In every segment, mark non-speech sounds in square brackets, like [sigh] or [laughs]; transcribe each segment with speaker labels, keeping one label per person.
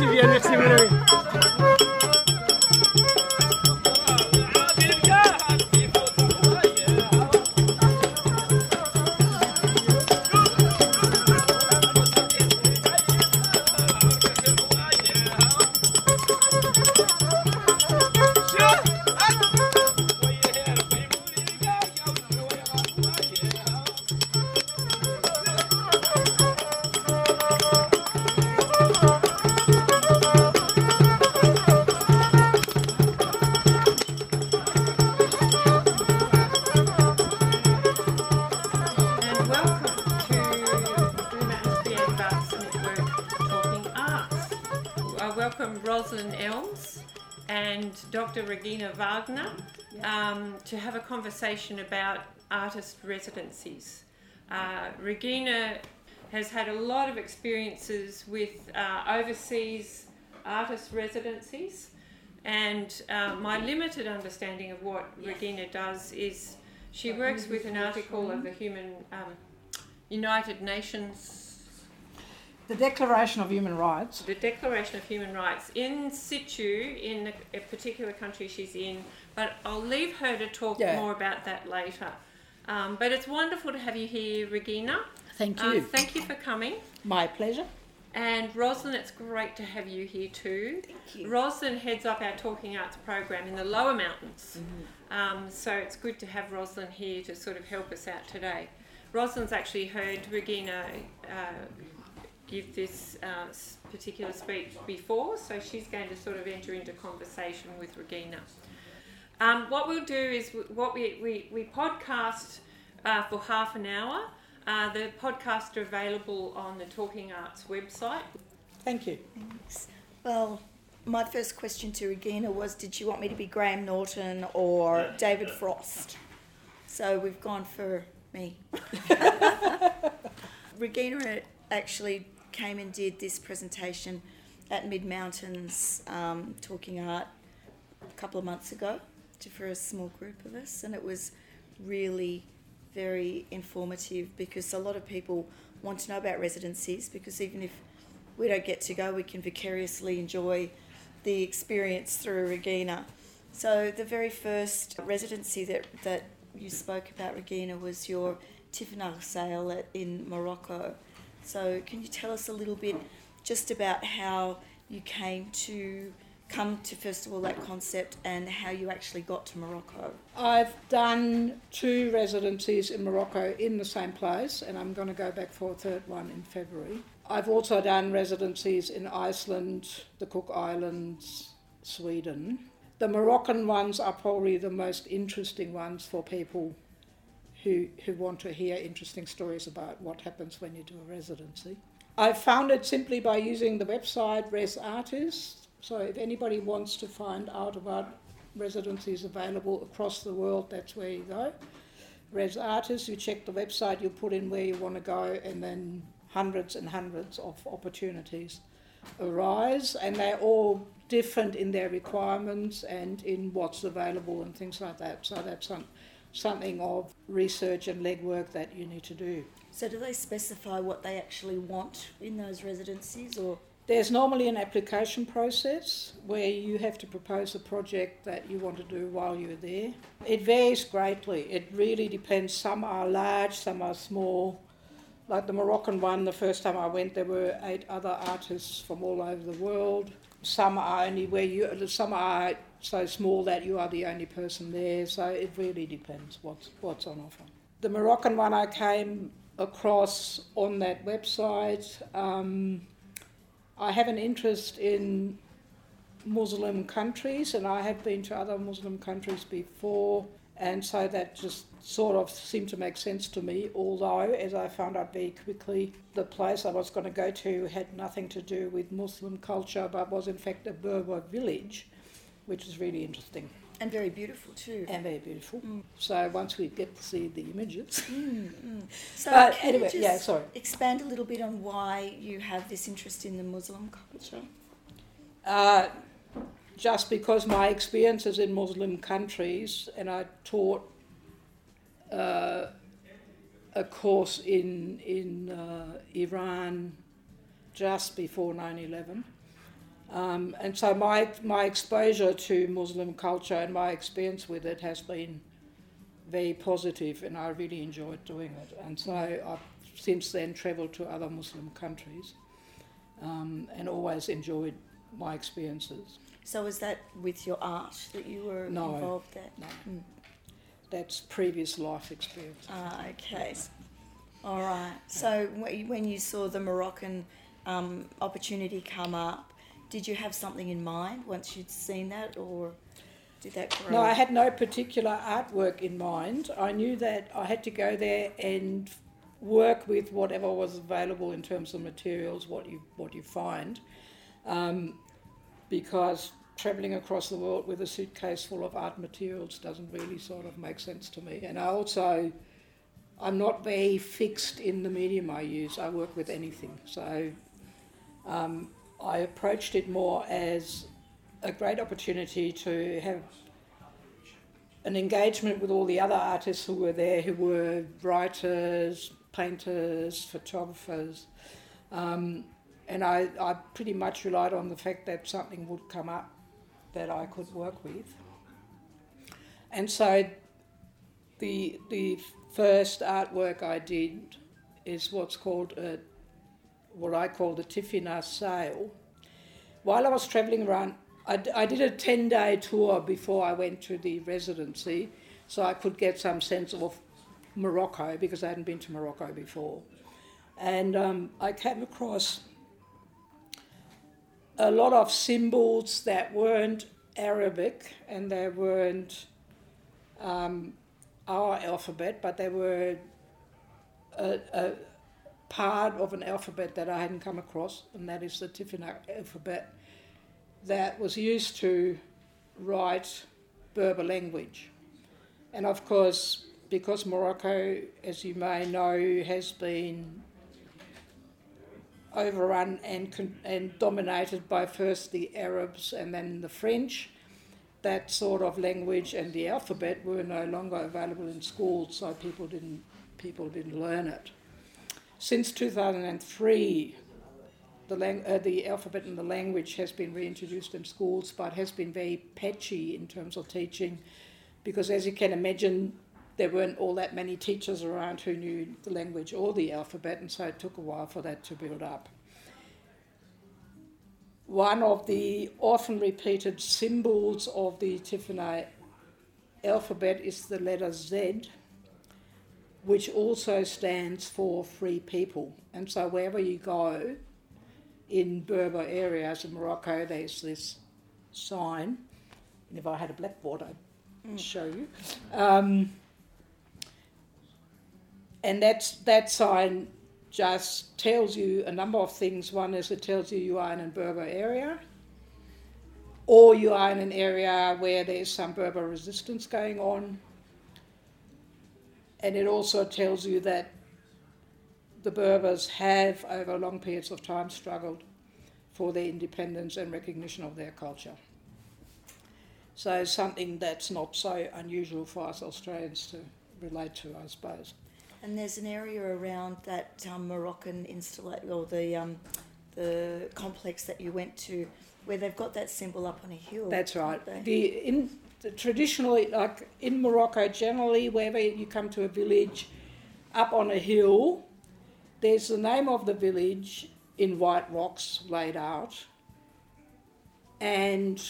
Speaker 1: Merci bien, merci mon
Speaker 2: conversation about artist residencies. Uh, Regina has had a lot of experiences with uh, overseas artist residencies, and uh, my limited understanding of what Regina does is she works with an article of the Human um, United Nations,
Speaker 3: The Declaration of Human Rights.
Speaker 2: the Declaration of Human Rights, in situ in a, a particular country she's in. But I'll leave her to talk
Speaker 3: Yeah.
Speaker 2: more about that later. Um, but it's wonderful to have you here, Regina.
Speaker 3: Thank
Speaker 2: Uh,
Speaker 3: you.
Speaker 2: thank you for coming.
Speaker 3: My pleasure.
Speaker 2: And Rosalind, it's great to have you here too.
Speaker 4: Thank you.
Speaker 2: Rosalind heads up our Talking Arts program in the lower mountains. Um, so it's good to have Rosalind here to sort of help us out today. Rosalind's actually heard Regina uh, give this uh, particular speech before, so she's going to sort of enter into conversation with Regina. Um, what we'll do is what we, we, we podcast uh, for half an hour. Uh, the podcasts are available on the Talking Arts website.
Speaker 3: Thank you.
Speaker 4: Thanks. Well, my first question to Regina was Did you want me to be Graham Norton or David Frost? So we've gone for me. [laughs] Regina actually came and did this presentation at Mid Mountains um, Talking Art a couple of months ago to, for a small group of us, and it was really very informative because a lot of people want to know about residencies because even if we don't get to go, we can vicariously enjoy the experience through Regina. So the very first residency that, that you spoke about, Regina, was your Tifinagh sail at, in Morocco. So can you tell us a little bit just about how you came to come to first of all that concept and how you actually got to Morocco?
Speaker 3: I've done two residencies in Morocco in the same place, and I'm going to go back for a third one in February. I've also done residencies in Iceland, the Cook Islands, Sweden. The Moroccan ones are probably the most interesting ones for people who, who want to hear interesting stories about what happens when you do a residency. I found it simply by using the website Res Artis. So if anybody wants to find out about residencies available across the world, that's where you go. Res Artis, you check the website, you put in where you want to go, and then hundreds and hundreds of opportunities arise, and they're all different in their requirements and in what's available and things like that. So that's some, something of research and legwork that you need to do.
Speaker 4: So do they specify what they actually want in those residencies or
Speaker 3: There's normally an application process where you have to propose a project that you want to do while you're there. It varies greatly. It really depends. Some are large, some are small. Like the Moroccan one, the first time I went, there were eight other artists from all over the world. Some are only where you, some are so small that you are the only person there. So it really depends what's what's on offer. The Moroccan one I came across on that website. Um, I have an interest in Muslim countries, and I have been to other Muslim countries before, and so that just sort of seemed to make sense to me. Although, as I found out very quickly, the place I was going to go to had nothing to do with Muslim culture, but was in fact a Berber village, which is really interesting
Speaker 4: and very beautiful too.
Speaker 3: and very beautiful. So once we get to see the images, [laughs]
Speaker 4: So
Speaker 3: But
Speaker 4: can
Speaker 3: anyway, yeah, sorry.
Speaker 4: expand a little bit on why you have this interest in the Muslim culture?
Speaker 3: Uh, just because my experiences in Muslim countries, and I taught uh, a course in in uh, Iran just before 9/11, Um, and so my, my exposure to Muslim culture and my experience with it has been very positive and I really enjoyed doing it. And so I've since then travelled to other Muslim countries um, and always enjoyed my experiences.
Speaker 4: So was that with your art that you were
Speaker 3: No.
Speaker 4: involved at?
Speaker 3: No.
Speaker 4: Mm.
Speaker 3: That's previous life experience.
Speaker 4: Ah, okay. All right. So when you saw the Moroccan um, opportunity come up, did you have something in mind once you'd seen that, or did that grow?
Speaker 3: No, I had no particular artwork in mind. I knew that I had to go there and work with whatever was available in terms of materials, what you what you find, um, because travelling across the world with a suitcase full of art materials doesn't really sort of make sense to me. And I also, I'm not very fixed in the medium I use. I work with anything, so um, I approached it more as a great opportunity to have an engagement with all the other artists who were there, who were writers, painters, photographers. Um, and I, I pretty much relied on the fact that something would come up that I could work with. And so the, the first artwork I did is what's called a, what I call the Tifinagh sail. While I was travelling around, I, did a 10 day tour before I went to the residency so I could get some sense of Morocco because I hadn't been to Morocco before. And um, I came across a lot of symbols that weren't Arabic and they weren't um, our alphabet, but they were a, a part of an alphabet that I hadn't come across, and that is the Tifinagh alphabet that was used to write Berber language. And of course, because Morocco, as you may know, has been overrun and, and dominated by first the Arabs and then the French, that sort of language and the alphabet were no longer available in schools, so people didn't, people didn't learn it. Since 2003, the, lang- uh, the alphabet and the language has been reintroduced in schools, but has been very patchy in terms of teaching, because as you can imagine, there weren't all that many teachers around who knew the language or the alphabet, and so it took a while for that to build up. One of the often repeated symbols of the Tifinagh alphabet is the letter Z, which also stands for free people. And so wherever you go in Berber areas in Morocco, there's this sign. And if I had a blackboard, I'd show you. Um, and that's, that sign just tells you a number of things. One is it tells you you are in a Berber area, or you are in an area where there's some Berber resistance going on. And it also tells you that the Berbers have, over long periods of time, struggled for their independence and recognition of their culture. So, something that's not so unusual for us Australians to relate to, I suppose.
Speaker 4: And there's an area around that um, Moroccan installation or the um, the complex that you went to, where they've got that symbol up on a hill.
Speaker 3: That's right. The in traditionally, like in Morocco, generally wherever you come to a village, up on a hill, there's the name of the village in white rocks laid out, and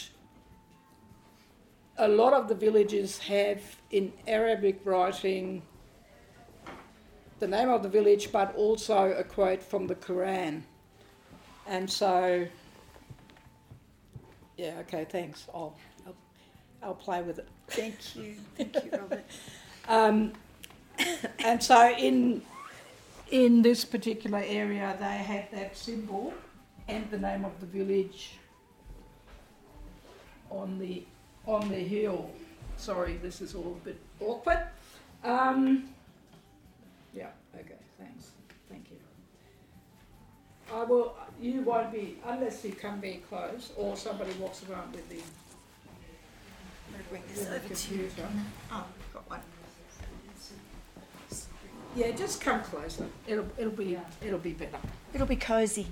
Speaker 3: a lot of the villages have in Arabic writing the name of the village, but also a quote from the Quran, and so. Yeah, okay, thanks. I'll, I'll, play with it.
Speaker 4: Thank you, thank you, Robert. [laughs]
Speaker 3: Um, and so in, in this particular area, they have that symbol and the name of the village on the, on the hill. Sorry, this is all a bit awkward. Um, yeah, okay, thanks. Thank you. I will, you won't be, unless you come very close or somebody walks around with the, yeah, just come closer. It'll it'll be it'll be better.
Speaker 4: It'll be cozy.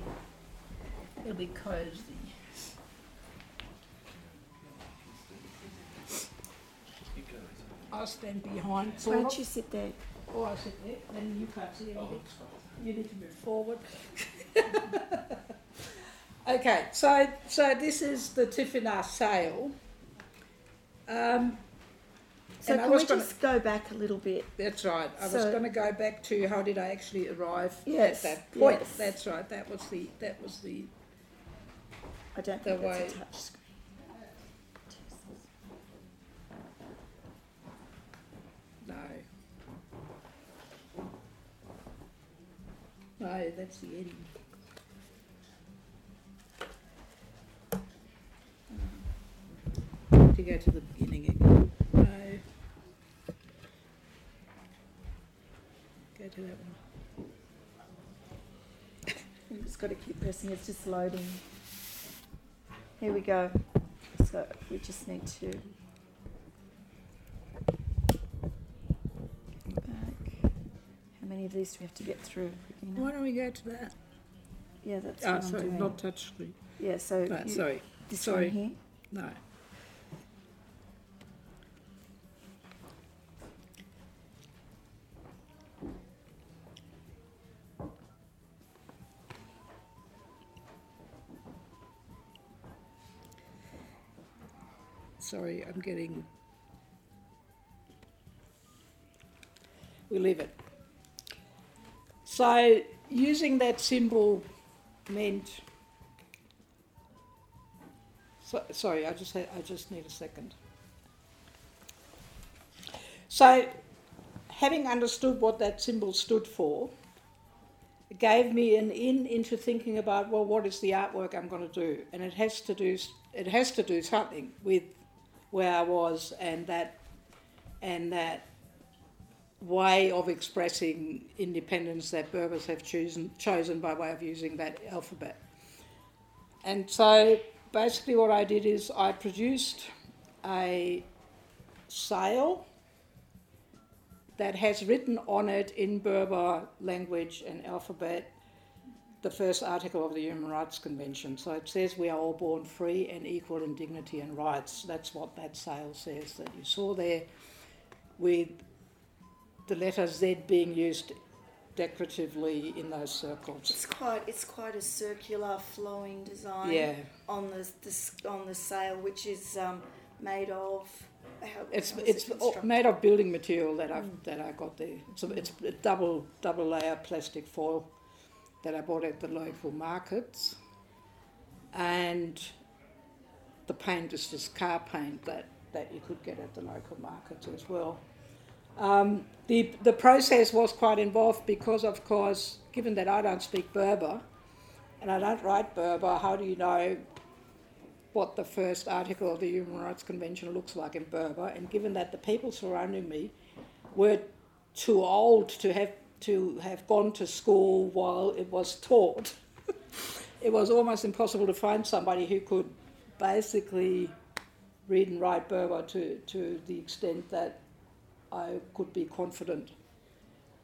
Speaker 3: It'll be cozy. I'll stand behind.
Speaker 4: Why don't you sit there?
Speaker 3: Oh, or I'll sit there, then you can't see anything. Oh, you need to move forward. [laughs] okay, so so this is the Tifinagh sail. Um,
Speaker 4: So
Speaker 3: and
Speaker 4: can
Speaker 3: was
Speaker 4: we
Speaker 3: gonna-
Speaker 4: just go back a little bit?
Speaker 3: that's right. I was going to go back to how did I actually arrive
Speaker 4: Yes,
Speaker 3: at that point.
Speaker 4: yes.
Speaker 3: That's right. That was the that was the
Speaker 4: I don't
Speaker 3: The
Speaker 4: think that's a touch screen.
Speaker 3: no. No, that's the end. To go to the beginning again. No. Go to that one. [laughs]
Speaker 4: We've just got to keep pressing. It's just loading. Here we go. So we just need to back. How many of these do we have to get through? Regina?
Speaker 3: Why don't we go to that?
Speaker 4: Yeah, that's
Speaker 3: Ah, sorry, not touch screen.
Speaker 4: yeah, so
Speaker 3: Right,
Speaker 4: you-
Speaker 3: sorry.
Speaker 4: this
Speaker 3: sorry.
Speaker 4: one here.
Speaker 3: No. Sorry, I'm getting. We leave it. So, using that symbol meant so, sorry, I just I just need a second. So, having understood what that symbol stood for, it gave me an in into thinking about well, what is the artwork I'm going to do, and it has to do it has to do something with where I was and that and that way of expressing independence that Berbers have chosen chosen by way of using that alphabet. And so basically what I did is I produced a sail that has written on it in Berber language and alphabet the first article of the Human Rights Convention. So it says we are all born free and equal in dignity and rights. That's what that sail says that you saw there with the letter Z being used decoratively in those circles.
Speaker 4: It's quite it's quite a circular flowing design
Speaker 3: Yeah.
Speaker 4: on the, the on the sail, which is um, made of. How,
Speaker 3: It's
Speaker 4: how
Speaker 3: it's
Speaker 4: it
Speaker 3: made of building material that I that I got there. It's it's a double double layer plastic foil that I bought at the local markets, and the paint is just car paint that, that you could get at the local markets as well. Um, the the process was quite involved because, of course, given that I don't speak Berber and I don't write Berber, how do you know what the first article of the Human Rights Convention looks like in Berber, and given that the people surrounding me were too old to have to have gone to school while it was taught, [laughs] it was almost impossible to find somebody who could basically read and write Berber to, to the extent that I could be confident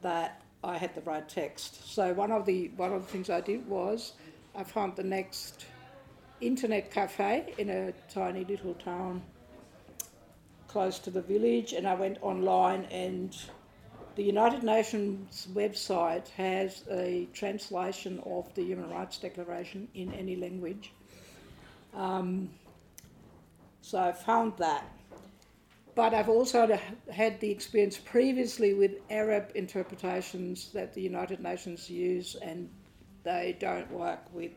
Speaker 3: that I had the right text. So one of the one of the things I did was I found the next internet cafe in a tiny little town close to the village, and I went online and the United Nations website has a translation of the Human Rights Declaration in any language. Um, so I found that. But I've also had the experience previously with Arab interpretations that the United Nations use, and they don't work with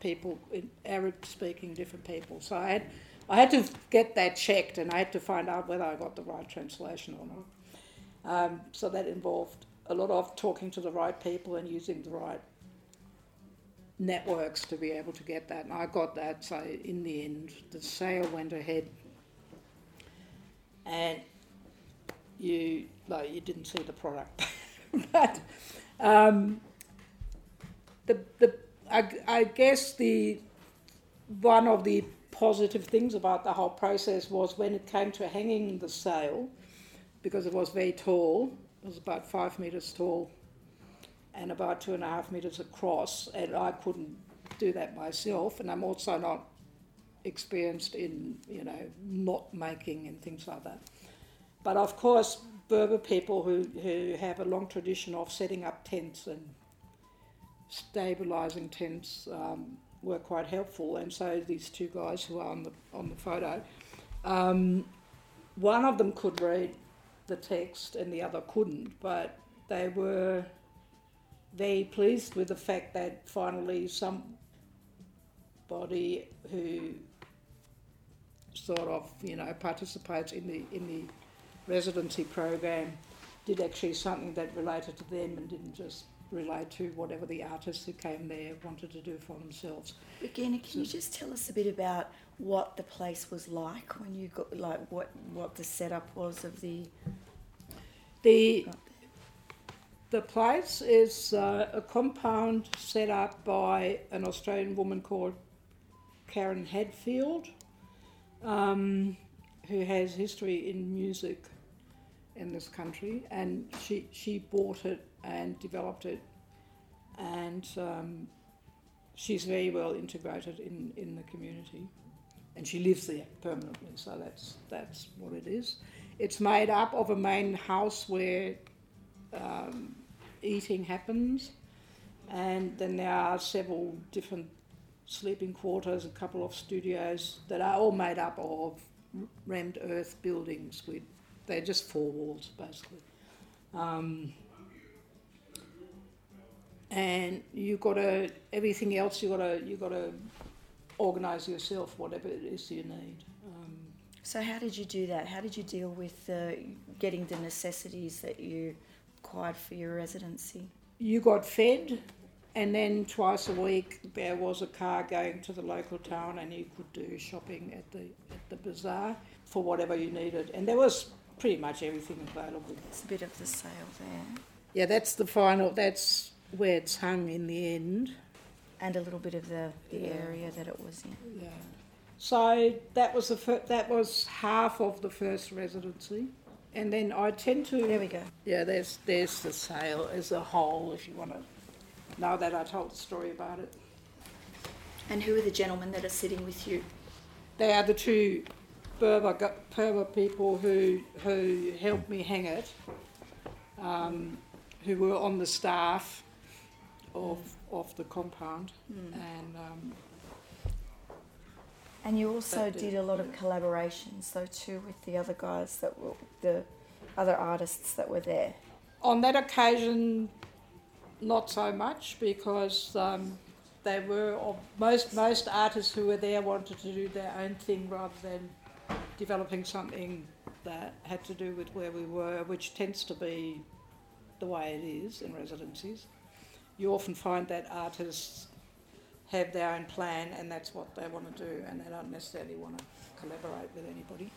Speaker 3: people in Arab speaking different people. So I had I had to get that checked, and I had to find out whether I got the right translation or not. Um, so that involved a lot of talking to the right people and using the right networks to be able to get that. And I got that. So in the end, the sail went ahead, and you like you didn't see the product, [laughs] but um, the the I, I guess the one of the positive things about the whole process was when it came to hanging the sail, because it was very tall. It was about five meters tall and about two and a half meters across, and I couldn't do that myself. And I'm also not experienced in, you know, knot making and things like that. but of course, Berber people who, who have a long tradition of setting up tents and stabilizing tents um, were quite helpful. And so these two guys who are on the on the photo, um, one of them could read the text and the other couldn't, but they were very pleased with the fact that finally somebody who sort of you know participates in the in the residency program did actually something that related to them and didn't just relate to whatever the artists who came there wanted to do for themselves.
Speaker 4: Regina, can you just tell us a bit about what the place was like when you got like what what the setup was of the
Speaker 3: The the place is uh, a compound set up by an Australian woman called Karen Hadfield, um, who has history in music in this country, and she she bought it and developed it, and um, she's very well integrated in, in the community, and she lives there permanently. So that's that's what it is. It's made up of a main house where um, eating happens, and then there are several different sleeping quarters, a couple of studios that are all made up of rammed earth buildings with they're just four walls basically. Um, and you've got to everything else you got to you got to organise yourself whatever it is you need. Um,
Speaker 4: So how did you do that? How did you deal with uh, getting the necessities that you required for your residency?
Speaker 3: you got fed, and then twice a week there was a car going to the local town, and you could do shopping at the at the bazaar for whatever you needed, and there was pretty much everything available.
Speaker 4: It's a bit of the sail there,
Speaker 3: Yeah, that's the final. That's where it's hung in the end.
Speaker 4: And a little bit of the, the
Speaker 3: Yeah.
Speaker 4: area that it was in.
Speaker 3: Yeah. So that was the fir- that was half of the first residency, and then I tend to
Speaker 4: There we go.
Speaker 3: Yeah, there's there's the sail as a whole. If you want to know that, I told the story about it.
Speaker 4: And who are the gentlemen that are sitting with you?
Speaker 3: They are the two Berber Berber people who who helped me hang it, um, who were on the staff of of the compound, and um,
Speaker 4: And you also
Speaker 3: did-
Speaker 4: did a lot of collaborations, though, too, with the other guys that were the other artists that were there.
Speaker 3: On that occasion, not so much because um, they were of most most artists who were there wanted to do their own thing rather than developing something that had to do with where we were, which tends to be the way it is in residencies. You often find that artists have their own plan and that's what they want to do, and they don't necessarily want to collaborate with anybody.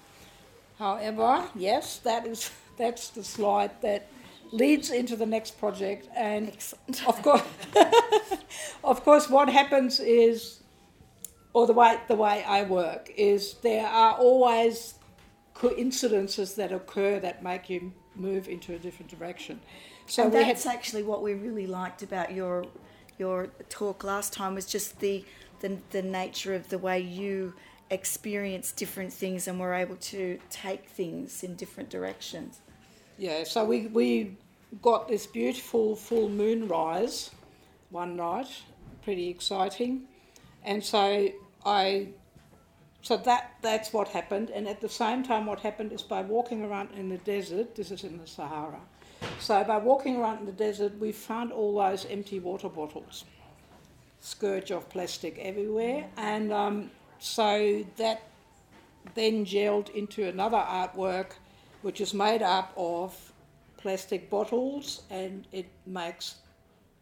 Speaker 3: However, yes, that is [laughs] that's the slide that leads into the next project, and
Speaker 4: Excellent.
Speaker 3: of course, [laughs] of course, what happens is, or the way the way I work is there are always coincidences that occur that make you move into a different direction. So
Speaker 4: and
Speaker 3: we had
Speaker 4: that's actually what we really liked about your your talk last time was just the the, the nature of the way you experience different things and were able to take things in different directions.
Speaker 3: Yeah, so we, we got this beautiful full moon rise one night, pretty exciting. And so I so that that's what happened and at the same time what happened is by walking around in the desert, this is in the Sahara. So by walking around in the desert we found all those empty water bottles. Scourge of plastic everywhere and um, so that then gelled into another artwork which is made up of plastic bottles and it makes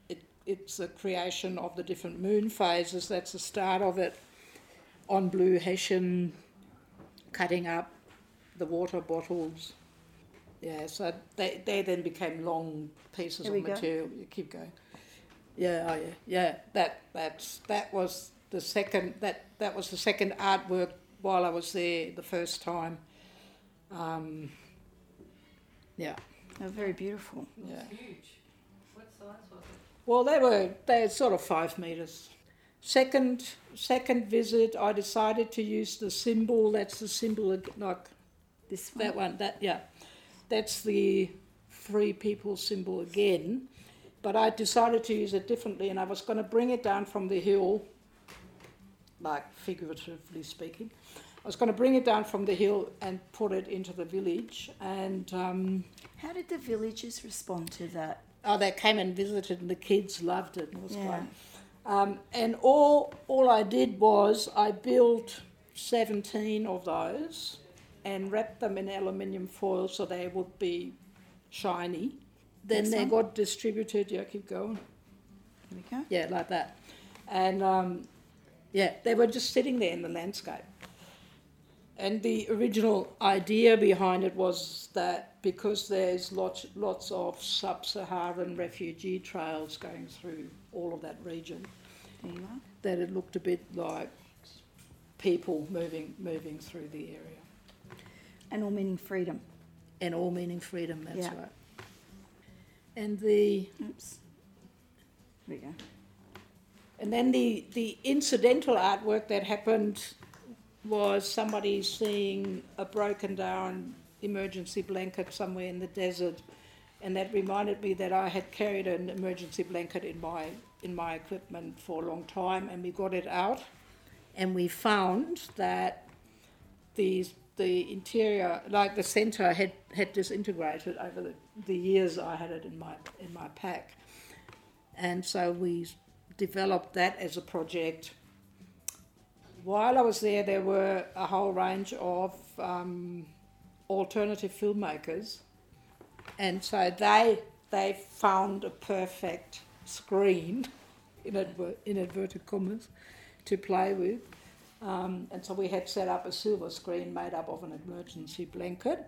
Speaker 3: it, it's a creation of the different moon phases. That's the start of it on blue Hessian, cutting up the water bottles. Yeah, so they, they then became long pieces
Speaker 4: There
Speaker 3: of
Speaker 4: we go.
Speaker 3: material. You keep going. Yeah, oh yeah, yeah. That that's that was the second that that was the second artwork while I was there the first time. Um, yeah,
Speaker 4: They're very beautiful.
Speaker 3: yeah.
Speaker 2: Huge. What size was it?
Speaker 3: Well, they were they're sort of five meters. Second second visit, I decided to use the symbol. That's the symbol of, like
Speaker 4: This one.
Speaker 3: that one. That yeah. That's the three people symbol again. But I decided to use it differently, and I was going to bring it down from the hill, like figuratively speaking. I was going to bring it down from the hill and put it into the village. And um,
Speaker 4: How did the villagers respond to that?
Speaker 3: oh, they came and visited, and the kids loved it. It was
Speaker 4: Yeah.
Speaker 3: great. Um, and all all I did was I built seventeen of those and wrapped them in aluminium foil so they would be shiny. Then
Speaker 4: Next
Speaker 3: they
Speaker 4: one.
Speaker 3: got distributed. Yeah, keep going.
Speaker 4: Here we go.
Speaker 3: Yeah, like that. And um, yeah, they were just sitting there in the landscape. And the original idea behind it was that because there's lots, lots of sub Saharan refugee trails going through all of that region,
Speaker 4: There you are.
Speaker 3: that it looked a bit like people moving, moving through the area.
Speaker 4: And all meaning freedom.
Speaker 3: And all meaning freedom, that's
Speaker 4: Yeah.
Speaker 3: right. And the
Speaker 4: Oops. There we go.
Speaker 3: And then the, the incidental artwork that happened was somebody seeing a broken down emergency blanket somewhere in the desert, and that reminded me that I had carried an emergency blanket in my in my equipment for a long time, and we got it out, and we found that the the interior, like the center, had had disintegrated over the, the years I had it in my in my pack, and so we developed that as a project. While I was there, there were a whole range of um, alternative filmmakers, and so they they found a perfect screen, in, adver- in inverted commas, to play with. Um, and so we had set up a silver screen made up of an emergency blanket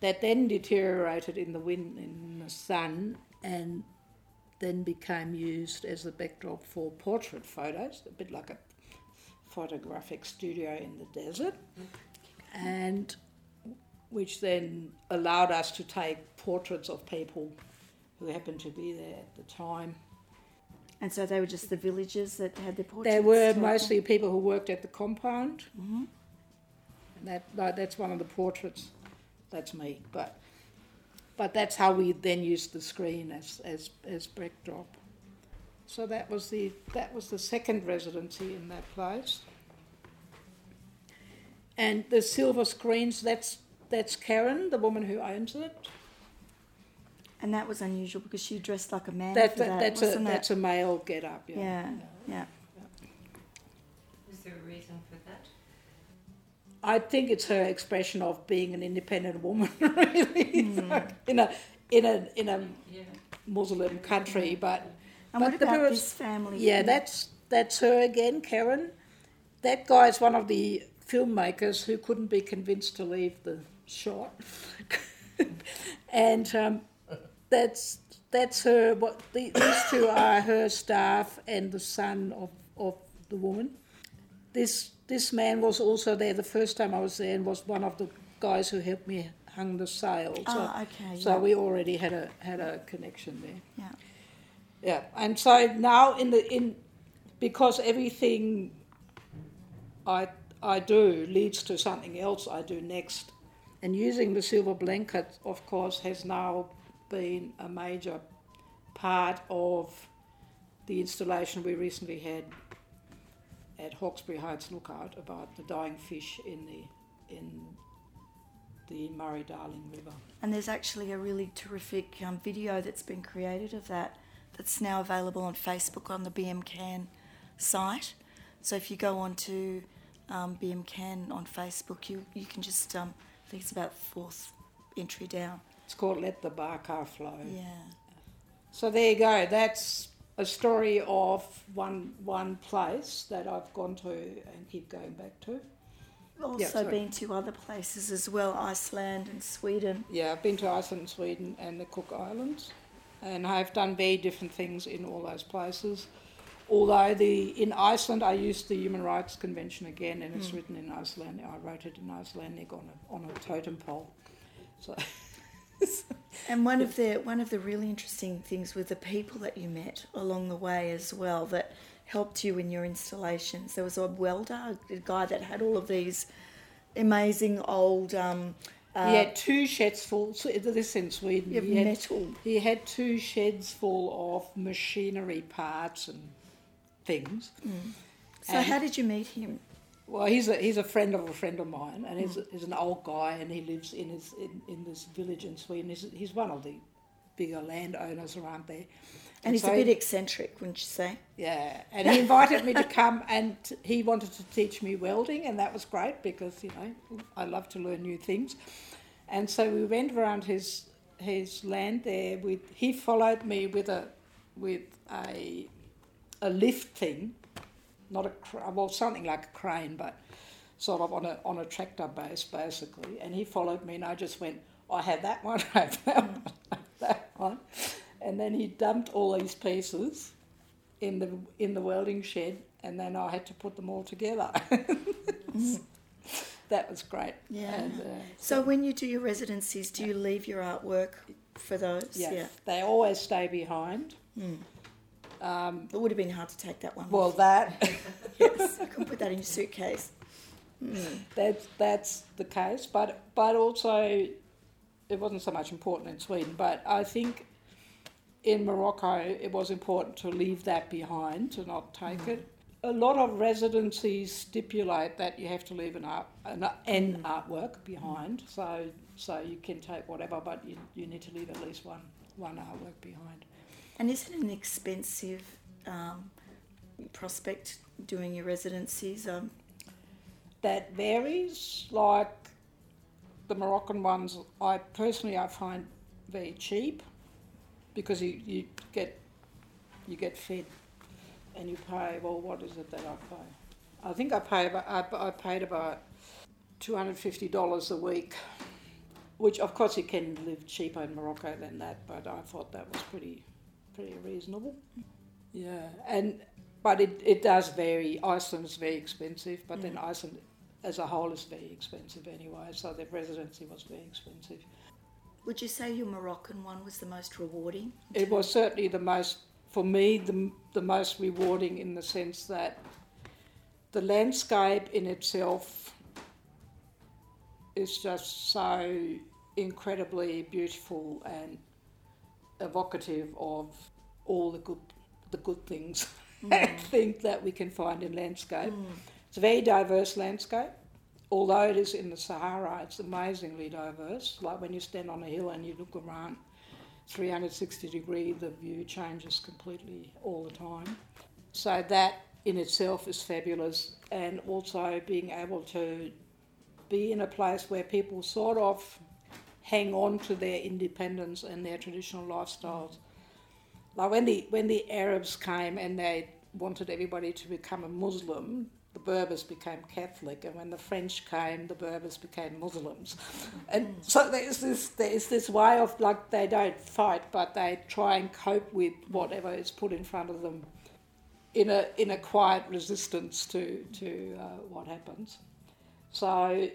Speaker 3: that then deteriorated in the wind in the sun and then became used as a backdrop for portrait photos, a bit like a photographic studio in the desert, and which then allowed us to take portraits of people who happened to be there at the time.
Speaker 4: And so they were just the villagers that had their portraits.
Speaker 3: They were mostly people who worked at the compound.
Speaker 4: Mhm.
Speaker 3: And that that's one of the portraits. That's me, but but that's how we then used the screen as as as backdrop. So that was the that was the second residency in that place. And the silver screens, that's that's Karen, the woman who owns it.
Speaker 4: And that was unusual because she dressed like a man
Speaker 3: That,
Speaker 4: for
Speaker 3: that,
Speaker 4: that.
Speaker 3: that's a
Speaker 4: wasn't
Speaker 3: that's a male get up. Yeah.
Speaker 4: Yeah, yeah.
Speaker 2: Is there a reason for that?
Speaker 3: I think it's her expression of being an independent woman, [laughs] really, Like, in a in a in a
Speaker 2: Yeah.
Speaker 3: Muslim country. But
Speaker 4: And
Speaker 3: But
Speaker 4: what about
Speaker 3: birds-
Speaker 4: this family?
Speaker 3: yeah,
Speaker 4: here?
Speaker 3: that's that's her again, Karen. That guy is one of the filmmakers who couldn't be convinced to leave the shot, [laughs] and um, that's that's her. What the, these two are her staff and the son of of the woman. This this man was also there the first time I was there and was one of the guys who helped me hang the sail. So,
Speaker 4: Ah, okay.
Speaker 3: so
Speaker 4: yeah.
Speaker 3: we already had a had a connection there.
Speaker 4: yeah.
Speaker 3: Yeah, and so now in the in because everything I I do leads to something else I do next, and using the silver blanket, of course, has now been a major part of the installation we recently had at Hawkesbury Heights Lookout about the dying fish in the in the Murray Darling River.
Speaker 4: And there's actually a really terrific um, video that's been created of that that's now available on Facebook on the BMCAN site. So if you go on to um, BMCAN on Facebook, you, you can just, um, I think it's about fourth entry down.
Speaker 3: It's called Let the Barker Flow.
Speaker 4: Yeah.
Speaker 3: So there you go. That's a story of one one place that I've gone to and keep going back to.
Speaker 4: Also
Speaker 3: sorry.
Speaker 4: been to other places as well, Iceland and Sweden.
Speaker 3: Yeah, I've been to Iceland, and Sweden, and the Cook Islands, and I've done very different things in all those places. Although the in Iceland, I used the Human Rights Convention again, and it's hmm. written in Icelandic. I wrote it in Icelandic on a on a totem pole. So [laughs] [laughs]
Speaker 4: And one of the one of the really interesting things were the people that you met along the way as well that helped you in your installations. There was a welder, a guy that had all of these amazing old um,
Speaker 3: he had two sheds full. So this in Sweden. He had,
Speaker 4: metal.
Speaker 3: He had two sheds full of machinery parts and things.
Speaker 4: So
Speaker 3: And-
Speaker 4: how did you meet him?
Speaker 3: Well, he's a he's a friend of a friend of mine, and he's, he's an old guy, and he lives in his in, in this village in Sweden. He's, he's one of the bigger landowners around there.
Speaker 4: And he's
Speaker 3: so
Speaker 4: a bit eccentric, wouldn't you say?
Speaker 3: Yeah, and he invited me to come, and he wanted to teach me welding, and that was great because you know I love to learn new things. And so we went around his his land there. With he followed me with a with a a lift thing, not a cr- well something like a crane, but sort of on a on a tractor base basically. And he followed me, and I just went. I had [laughs] that one. I had that one. I had that one. And then he dumped all these pieces in the in the welding shed, and then I had to put them all together. [laughs] that was great.
Speaker 4: Yeah.
Speaker 3: And, uh,
Speaker 4: So when you do your residencies, do you leave your artwork for those?
Speaker 3: yeah, they always stay behind. Um,
Speaker 4: It would have been hard to take that one.
Speaker 3: well,
Speaker 4: off.
Speaker 3: that [laughs]
Speaker 4: yes, you couldn't put that in your suitcase. Hmm.
Speaker 3: that's that's the case, but but also it wasn't so much important in Sweden. But I think in Morocco it was important to leave that behind to not take hmm. it. A lot of residencies stipulate that you have to leave an art an, an hmm. artwork behind, so so you can take whatever, but you, you need to leave at least one one artwork behind.
Speaker 4: And is it an expensive um, prospect doing your residencies? Um,
Speaker 3: that varies. Like the Moroccan ones, I personally I find very cheap because you, you get you get fed and you pay. Well, what is it that I pay? I think I pay about I, I paid about two hundred fifty dollars a week, which of course you can live cheaper in Morocco than that, but I thought that was pretty pretty reasonable. Yeah, and but it, it does vary. Iceland is very expensive, but then mm. Iceland as a whole is very expensive anyway. So the residency was very expensive.
Speaker 4: would you say your Moroccan one was the most rewarding?
Speaker 3: It was certainly the most, for me, the, the most rewarding in the sense that the landscape in itself is just so incredibly beautiful and evocative of all the good, the good things hmm. [laughs] I think that we can find in landscape. Hmm. It's a very diverse landscape. Although it is in the Sahara, it's amazingly diverse. Like when you stand on a hill and you look around, 360 degree, the view changes completely all the time. So that in itself is fabulous, and also being able to be in a place where people sort of hang on to their independence and their traditional lifestyles. Like when the when the Arabs came and they wanted everybody to become a Muslim, the Berbers became Catholic, and when the French came, the Berbers became Muslims. And so there's this there's this way of like they don't fight, but they try and cope with whatever is put in front of them in a in a quiet resistance to to uh, what happens. So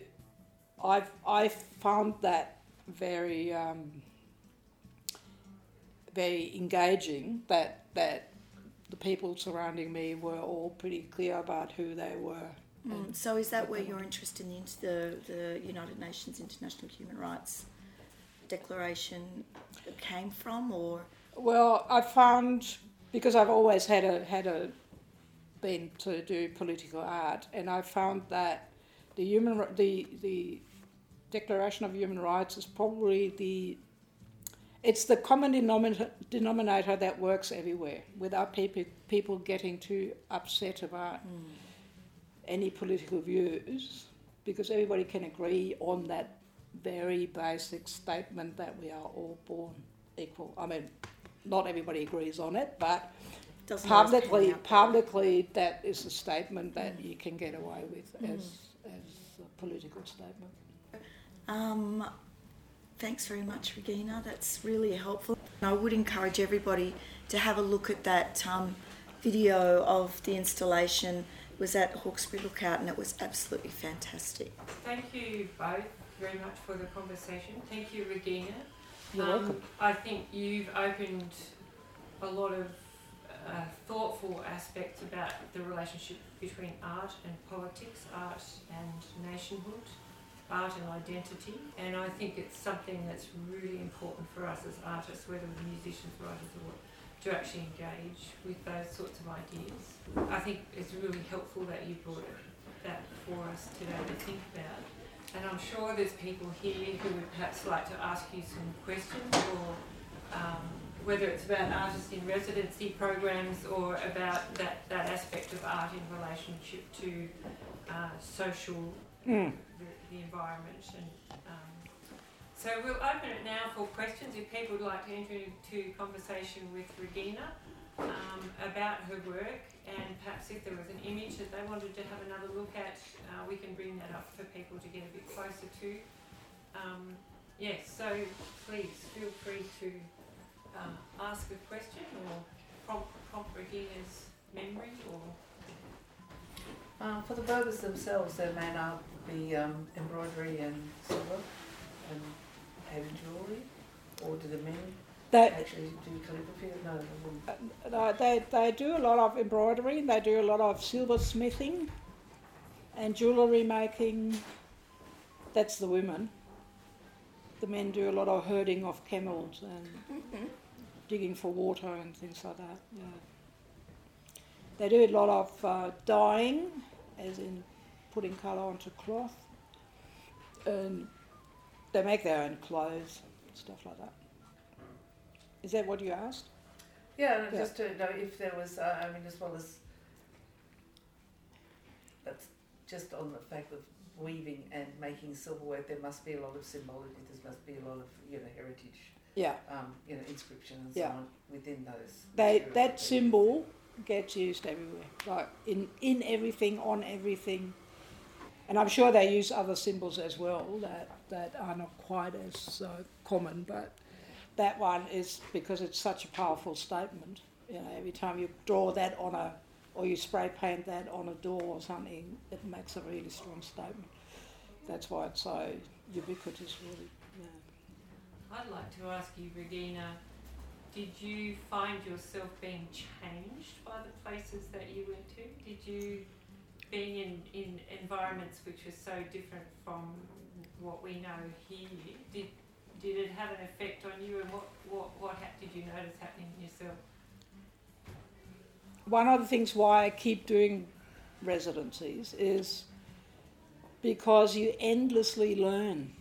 Speaker 3: I've I found that very um, very engaging. That that the people surrounding me were all pretty clear about who they were.
Speaker 4: Mm, so is that where your interest in the, the, the United Nations International Human Rights Declaration came from, or
Speaker 3: Well, I found because I've always had a had a been to do political art, and I found that the human the the Declaration of Human Rights is probably the it's the common denominator, denominator that works everywhere without people people getting too upset about any political views because everybody can agree on that very basic statement that we are all born equal. I mean, not everybody agrees on it, but
Speaker 4: doesn't
Speaker 3: publicly, publicly, that is a statement that you can get away with as, as a political statement.
Speaker 4: Um, thanks very much, Regina. That's really helpful. I would encourage everybody to have a look at that um, video of the installation. It was at Hawkesbury Lookout and it was absolutely fantastic.
Speaker 2: Thank you both very much for the conversation. Thank you, Regina.
Speaker 3: You're
Speaker 2: Um,
Speaker 3: welcome.
Speaker 2: I think you've opened a lot of uh, thoughtful aspects about the relationship between art and politics, art and nationhood. Art and identity, and I think it's something that's really important for us as artists, whether we're musicians, writers, or what, to actually engage with those sorts of ideas. I think it's really helpful that you brought that for us today to think about. And I'm sure there's people here who would perhaps like to ask you some questions or um, whether it's about artists in residency programs or about that, that aspect of art in relationship to uh, social,
Speaker 3: Mm.
Speaker 2: The, environment. And um, so we'll open it now for questions. If people would like to enter into conversation with Regina um, about her work and perhaps if there was an image that they wanted to have another look at, uh, we can bring that up for people to get a bit closer to. Um, yes, so please feel free to uh, ask a question or prompt, prompt Regina's memory or
Speaker 5: Um, for the Berbers themselves, there may now be um, embroidery and silver and heavy jewellery, or do the men
Speaker 3: They,
Speaker 5: actually do calligraphy? No, they wouldn't.
Speaker 3: uh, they, they do a lot of embroidery, they do a lot of silversmithing and jewellery making. That's the women. The men do a lot of herding of camels and [laughs] digging for water and things like that. Yeah. They do a lot of uh, dyeing, as in putting colour onto cloth. And they make their own clothes, stuff like that. Is that what you asked?
Speaker 5: Yeah,
Speaker 3: Yeah.
Speaker 5: just to know if there was, uh, I mean, as well as that's just on the fact of weaving and making silverware, there must be a lot of symbology. There must be a lot of you know heritage,
Speaker 3: Yeah.
Speaker 5: um, you know, inscription and
Speaker 3: Yeah.
Speaker 5: so on within those.
Speaker 3: They, that symbol gets used everywhere, like in, in everything, on everything. And I'm sure they use other symbols as well that, that are not quite as uh, common, but that one is because it's such a powerful statement. You know, every time you draw that on a, or you spray paint that on a door or something, it makes a really strong statement. That's why it's so ubiquitous, really. Yeah.
Speaker 2: I'd like to ask you, Regina, did you find yourself being changed by the places that you went to? Did you, being in, in environments which are so different from what we know here, did, did it have an effect on you and what, what, what did you notice happening in yourself?
Speaker 3: one of the things why I keep doing residencies is because you endlessly learn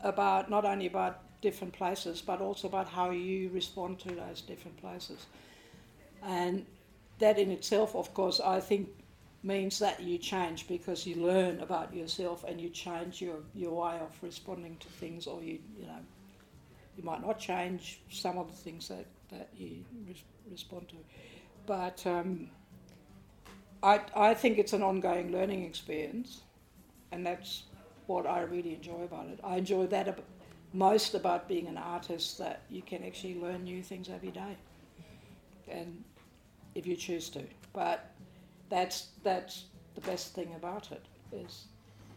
Speaker 3: about not only about different places but also about how you respond to those different places. And that in itself, of course, I think means that you change because you learn about yourself and you change your, your way of responding to things or you, you know, you might not change some of the things that, that you res- respond to. But um, I, I think it's an ongoing learning experience, and that's what I really enjoy about it. I enjoy that ab- most about being an artist that you can actually learn new things every day, and if you choose to. But that's that's the best thing about it is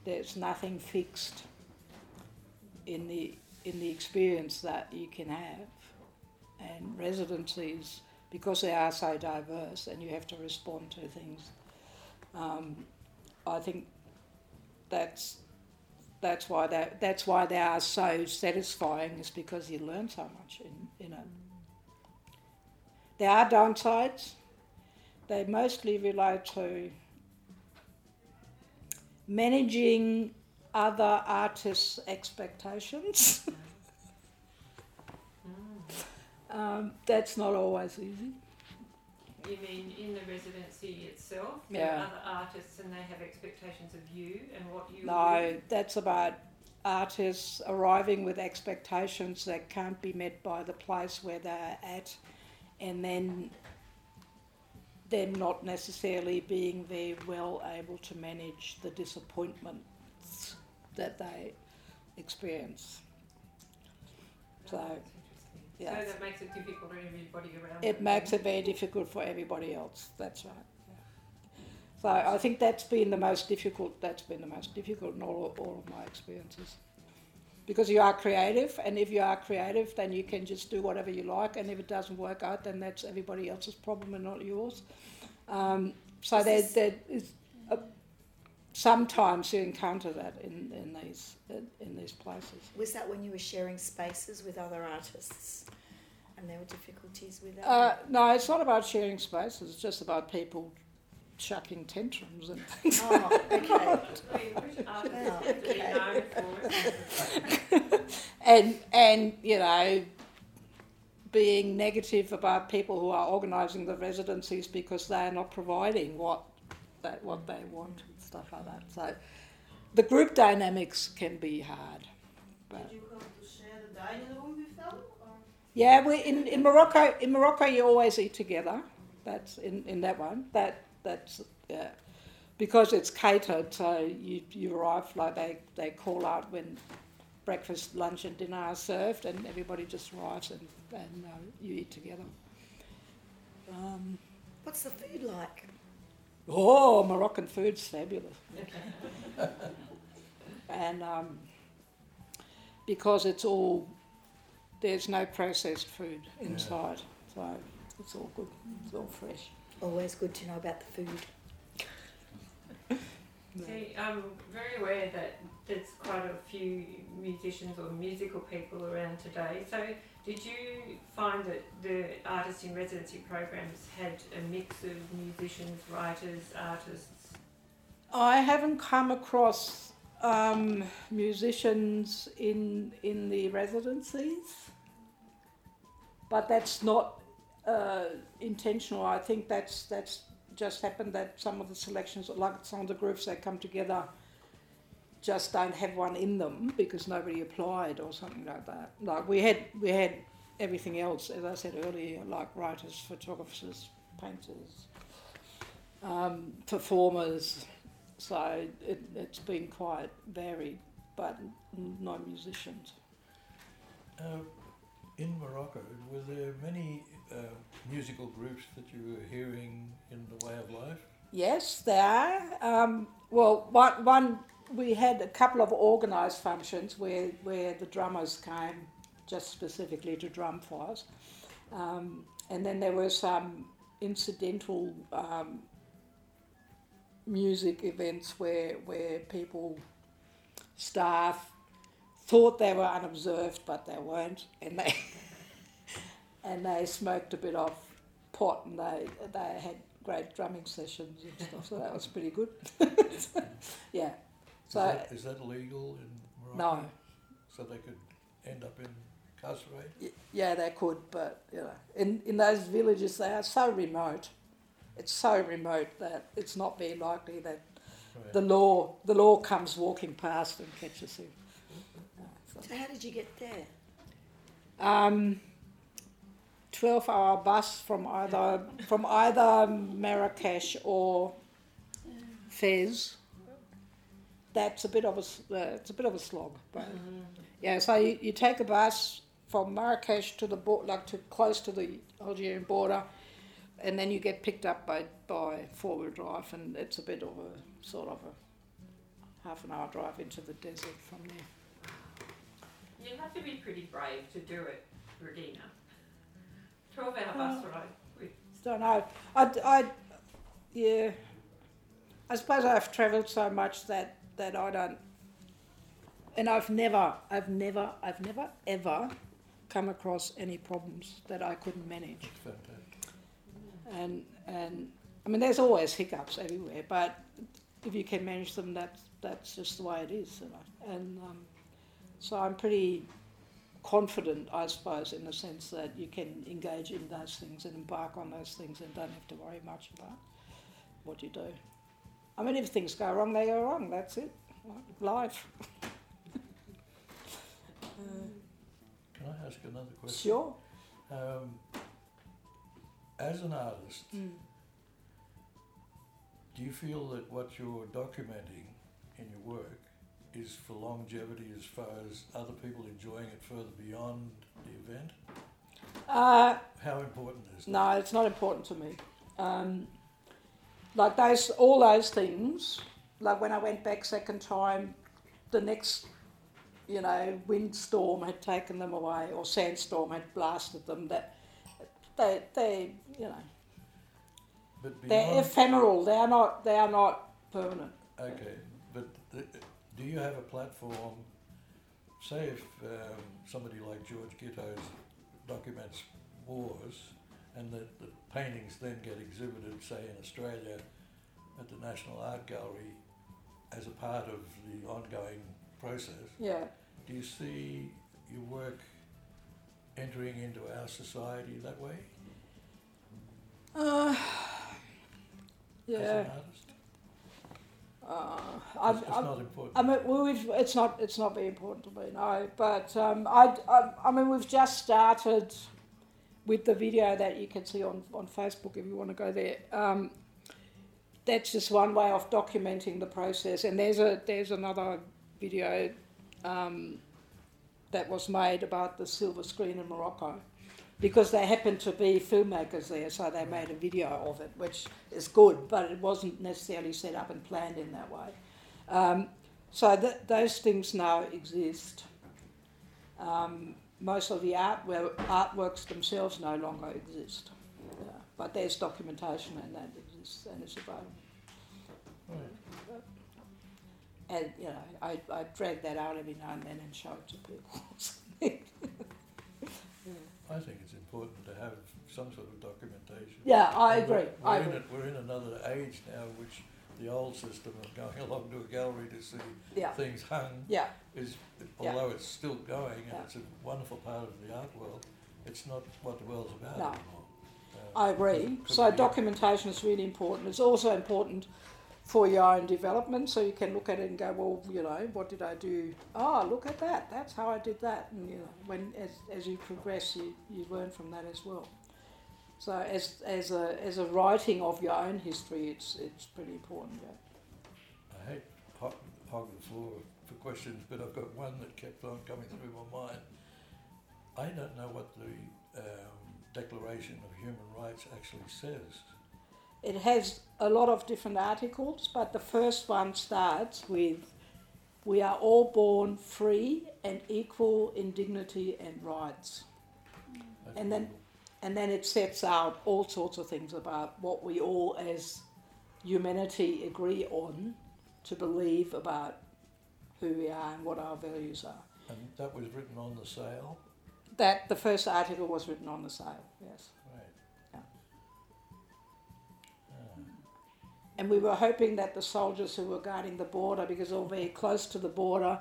Speaker 3: there's nothing fixed in the in the experience that you can have, and residencies because they are so diverse and you have to respond to things. Um, I think that's that's why they that's why they are so satisfying is because you learn so much in in it. There are downsides. They mostly relate to managing other artists' expectations. [laughs] um, that's not always easy.
Speaker 2: You mean in the residency itself,
Speaker 3: Yeah.
Speaker 2: other artists and they have expectations of you and what you
Speaker 3: No, that's about artists arriving with expectations that can't be met by the place where they're at, and then them not necessarily being very well able to manage the disappointments that they experience. So,
Speaker 2: oh, interesting.
Speaker 3: yeah.
Speaker 2: So that makes it difficult for everybody around.
Speaker 3: It makes it very difficult for everybody else. That's right. So I think that's been the most difficult. That's been the most difficult in all, all of my experiences. Because you are creative, and if you are creative, then you can just do whatever you like, and if it doesn't work out, then that's everybody else's problem and not yours. Um, so there, there is a, sometimes you encounter that in, in these in, these places.
Speaker 4: Was that when you were sharing spaces with other artists and there were difficulties with that?
Speaker 3: Uh, no, it's not about sharing spaces. It's just about people chucking tantrums and things.
Speaker 4: oh, okay. Oh,
Speaker 2: have to be
Speaker 4: okay.
Speaker 2: known for it?
Speaker 3: and and you know being negative about people who are organising the residencies because they are not providing what that what they want and stuff like that. So the group dynamics can be hard. But
Speaker 6: Did you have to share the dining room with them? Or?
Speaker 3: yeah, we in, in Morocco in Morocco you always eat together. That's in, in that one. That that's yeah. Because it's catered, so you, you arrive like they, they call out when breakfast, lunch, and dinner are served, and everybody just arrives and, and uh, you eat together. Um,
Speaker 4: What's the food like?
Speaker 3: oh, Moroccan food's fabulous. [laughs] and um, because it's all, there's no processed food inside, so it's all good, it's all fresh.
Speaker 4: Always good to know about the food. [laughs]
Speaker 2: See, I'm very aware that there's quite a few musicians or musical people around today. So, did you find that the artist in residency programs had a mix of musicians, writers, artists?
Speaker 3: I haven't come across um, musicians in in the residencies, but that's not uh, intentional. I think that's that's just happened that some of the selections, like some of the groups that come together, just don't have one in them because nobody applied or something like that. Like we had we had everything else, as I said earlier, like writers, photographers, painters, um, performers. So it, it's been quite varied, but no musicians.
Speaker 7: Uh, in Morocco, were there many uh, musical groups that you were hearing in the way of life?
Speaker 3: Yes, there are. Um, well, one, one we had a couple of organised functions where, where the drummers came just specifically to drum for us. Um, and then there were some incidental um, music events where, where people, staff, thought they were unobserved, but they weren't. And they, [laughs] and they smoked a bit of pot and they, they had great drumming sessions and stuff, so that was pretty good. [laughs] yeah. So,
Speaker 7: is, that, is that legal in Morocco?
Speaker 3: no.
Speaker 7: So they could end up incarcerated?
Speaker 3: Y- Yeah, they could, but you know, in, in those villages, they are so remote. It's so remote that it's not very likely that
Speaker 7: Right.
Speaker 3: the law the law comes walking past and catches you. So-
Speaker 4: how did you get there?
Speaker 3: Um, twelve hour bus from either from either Marrakesh or Fez. That's a bit of a uh, it's a bit of a slog, but yeah. So you, you take a bus from Marrakesh to the border, like to close to the Algerian border, and then you get picked up by by four wheel drive, and it's a bit of a sort of a half an hour drive into the desert from there.
Speaker 2: You have to be pretty brave to do it, Regina. 12 hour bus ride. With,
Speaker 3: Don't know. I, I, yeah. I suppose I've travelled so much that, that I don't. And I've never, I've never, I've never ever come across any problems that I couldn't manage. And and I mean, there's always hiccups everywhere, but if you can manage them, that's that's just the way it is. You know? And um, so I'm pretty confident, I suppose, in the sense that you can engage in those things and embark on those things and don't have to worry much about what you do. I mean, if things go wrong, they go wrong. That's it. Life. [laughs]
Speaker 7: Can I ask another question?
Speaker 3: Sure.
Speaker 7: Um, as an artist,
Speaker 3: Mm.
Speaker 7: do you feel that what you're documenting in your work is for longevity as far as other people enjoying it further beyond the event?
Speaker 3: Uh,
Speaker 7: How important is that?
Speaker 3: No, it's not important to me. Um, like those, all those things. Like when I went back second time, the next, you know, windstorm had taken them away, or sandstorm had blasted them. That they, they, you know,
Speaker 7: But
Speaker 3: they're ephemeral. They are not. They are not permanent.
Speaker 7: Okay, but do you have a platform? Say if um, somebody like George Gittoes documents wars, and the, the paintings then get exhibited, say in Australia, at the National Art Gallery, as a part of the ongoing process.
Speaker 3: Yeah.
Speaker 7: Do you see your work entering into our society that way
Speaker 3: Uh,
Speaker 7: as
Speaker 3: yeah.
Speaker 7: an artist?
Speaker 3: Uh,
Speaker 7: It's,
Speaker 3: I've,
Speaker 7: it's
Speaker 3: I've,
Speaker 7: not important.
Speaker 3: I mean, well, we've, it's not it's not very important to me, no. But um, I, I, I mean, we've just started with the video that you can see on, on Facebook if you want to go there. Um, that's just one way of documenting the process, and there's a there's another video um, that was made about the silver screen in Morocco. Because they happened to be filmmakers there, so they made a video of it, which is good, but it wasn't necessarily set up and planned in that way. Um, so th- those things now exist. Um, most of the art artworks themselves no longer exist, yeah. but there's documentation and that exists and it's available.
Speaker 7: Right.
Speaker 3: And you know, I, I drag that out every now and then and show it to people. [laughs] [laughs]
Speaker 7: I think it's important to have some sort of documentation.
Speaker 3: yeah, I
Speaker 7: And we're-
Speaker 3: agree.
Speaker 7: We're,
Speaker 3: I
Speaker 7: in
Speaker 3: agree.
Speaker 7: it, we're in another age now, which the old system of going [laughs] along to a gallery to see
Speaker 3: Yeah,
Speaker 7: things hung
Speaker 3: yeah,
Speaker 7: is,
Speaker 3: Yeah.
Speaker 7: although it's still going and
Speaker 3: Yeah.
Speaker 7: it's a wonderful part of the art world, it's not what the world's about
Speaker 3: No.
Speaker 7: anymore. Uh,
Speaker 3: I agree. So documentation is really important. It's also important for your own development, so you can look at it and go, well, you know, what did I do? Oh, look at that. That's how I did that. And you know, when as, as you progress, you, you learn from that as well. So as as a as a writing of your own history, it's it's pretty important. Yeah.
Speaker 7: I hate hog, hog the floor for questions, but I've got one that kept on coming through my mind. I don't know what the um, Declaration of Human Rights actually says.
Speaker 3: It has a lot of different articles, but the first one starts with We are all born free and equal in dignity and rights. And then- And then it sets out all sorts of things about what we all as humanity agree on to believe about who we are and what our values are.
Speaker 7: And that was written on the sail.
Speaker 3: That the first article was written on the sail, yes. And we were hoping that the soldiers who were guarding the border, because they're very close to the border,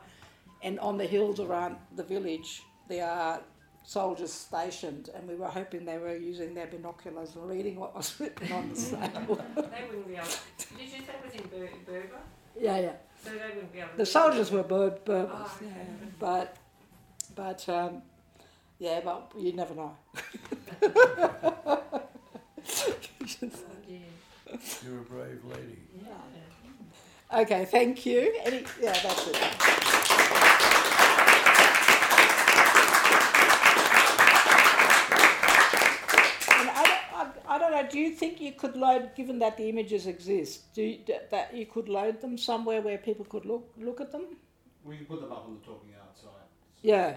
Speaker 3: and on the hills around the village, there are soldiers stationed, and we were hoping they were using their binoculars and reading what was [laughs] written on the sail.
Speaker 2: They wouldn't be [laughs] able. To, Did you say it was in Ber- Berber?
Speaker 3: yeah, yeah.
Speaker 2: So they wouldn't be able.
Speaker 3: The soldiers were Ber- Berbers,
Speaker 2: Oh, okay.
Speaker 3: yeah, but, but um, yeah, but you never know. [laughs]
Speaker 2: Dear.
Speaker 7: You're a brave lady.
Speaker 2: Yeah.
Speaker 3: Okay, thank you. Any, yeah, that's it. And I don't, I, I don't know. Do you think you could load, given that the images exist, do you, that- that you could load them somewhere where people could look look at them?
Speaker 1: We can put them up on the Talking Art site.
Speaker 3: Yeah.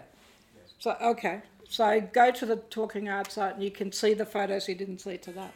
Speaker 3: So okay. So go to the Talking Art site and you can see the photos you didn't see today.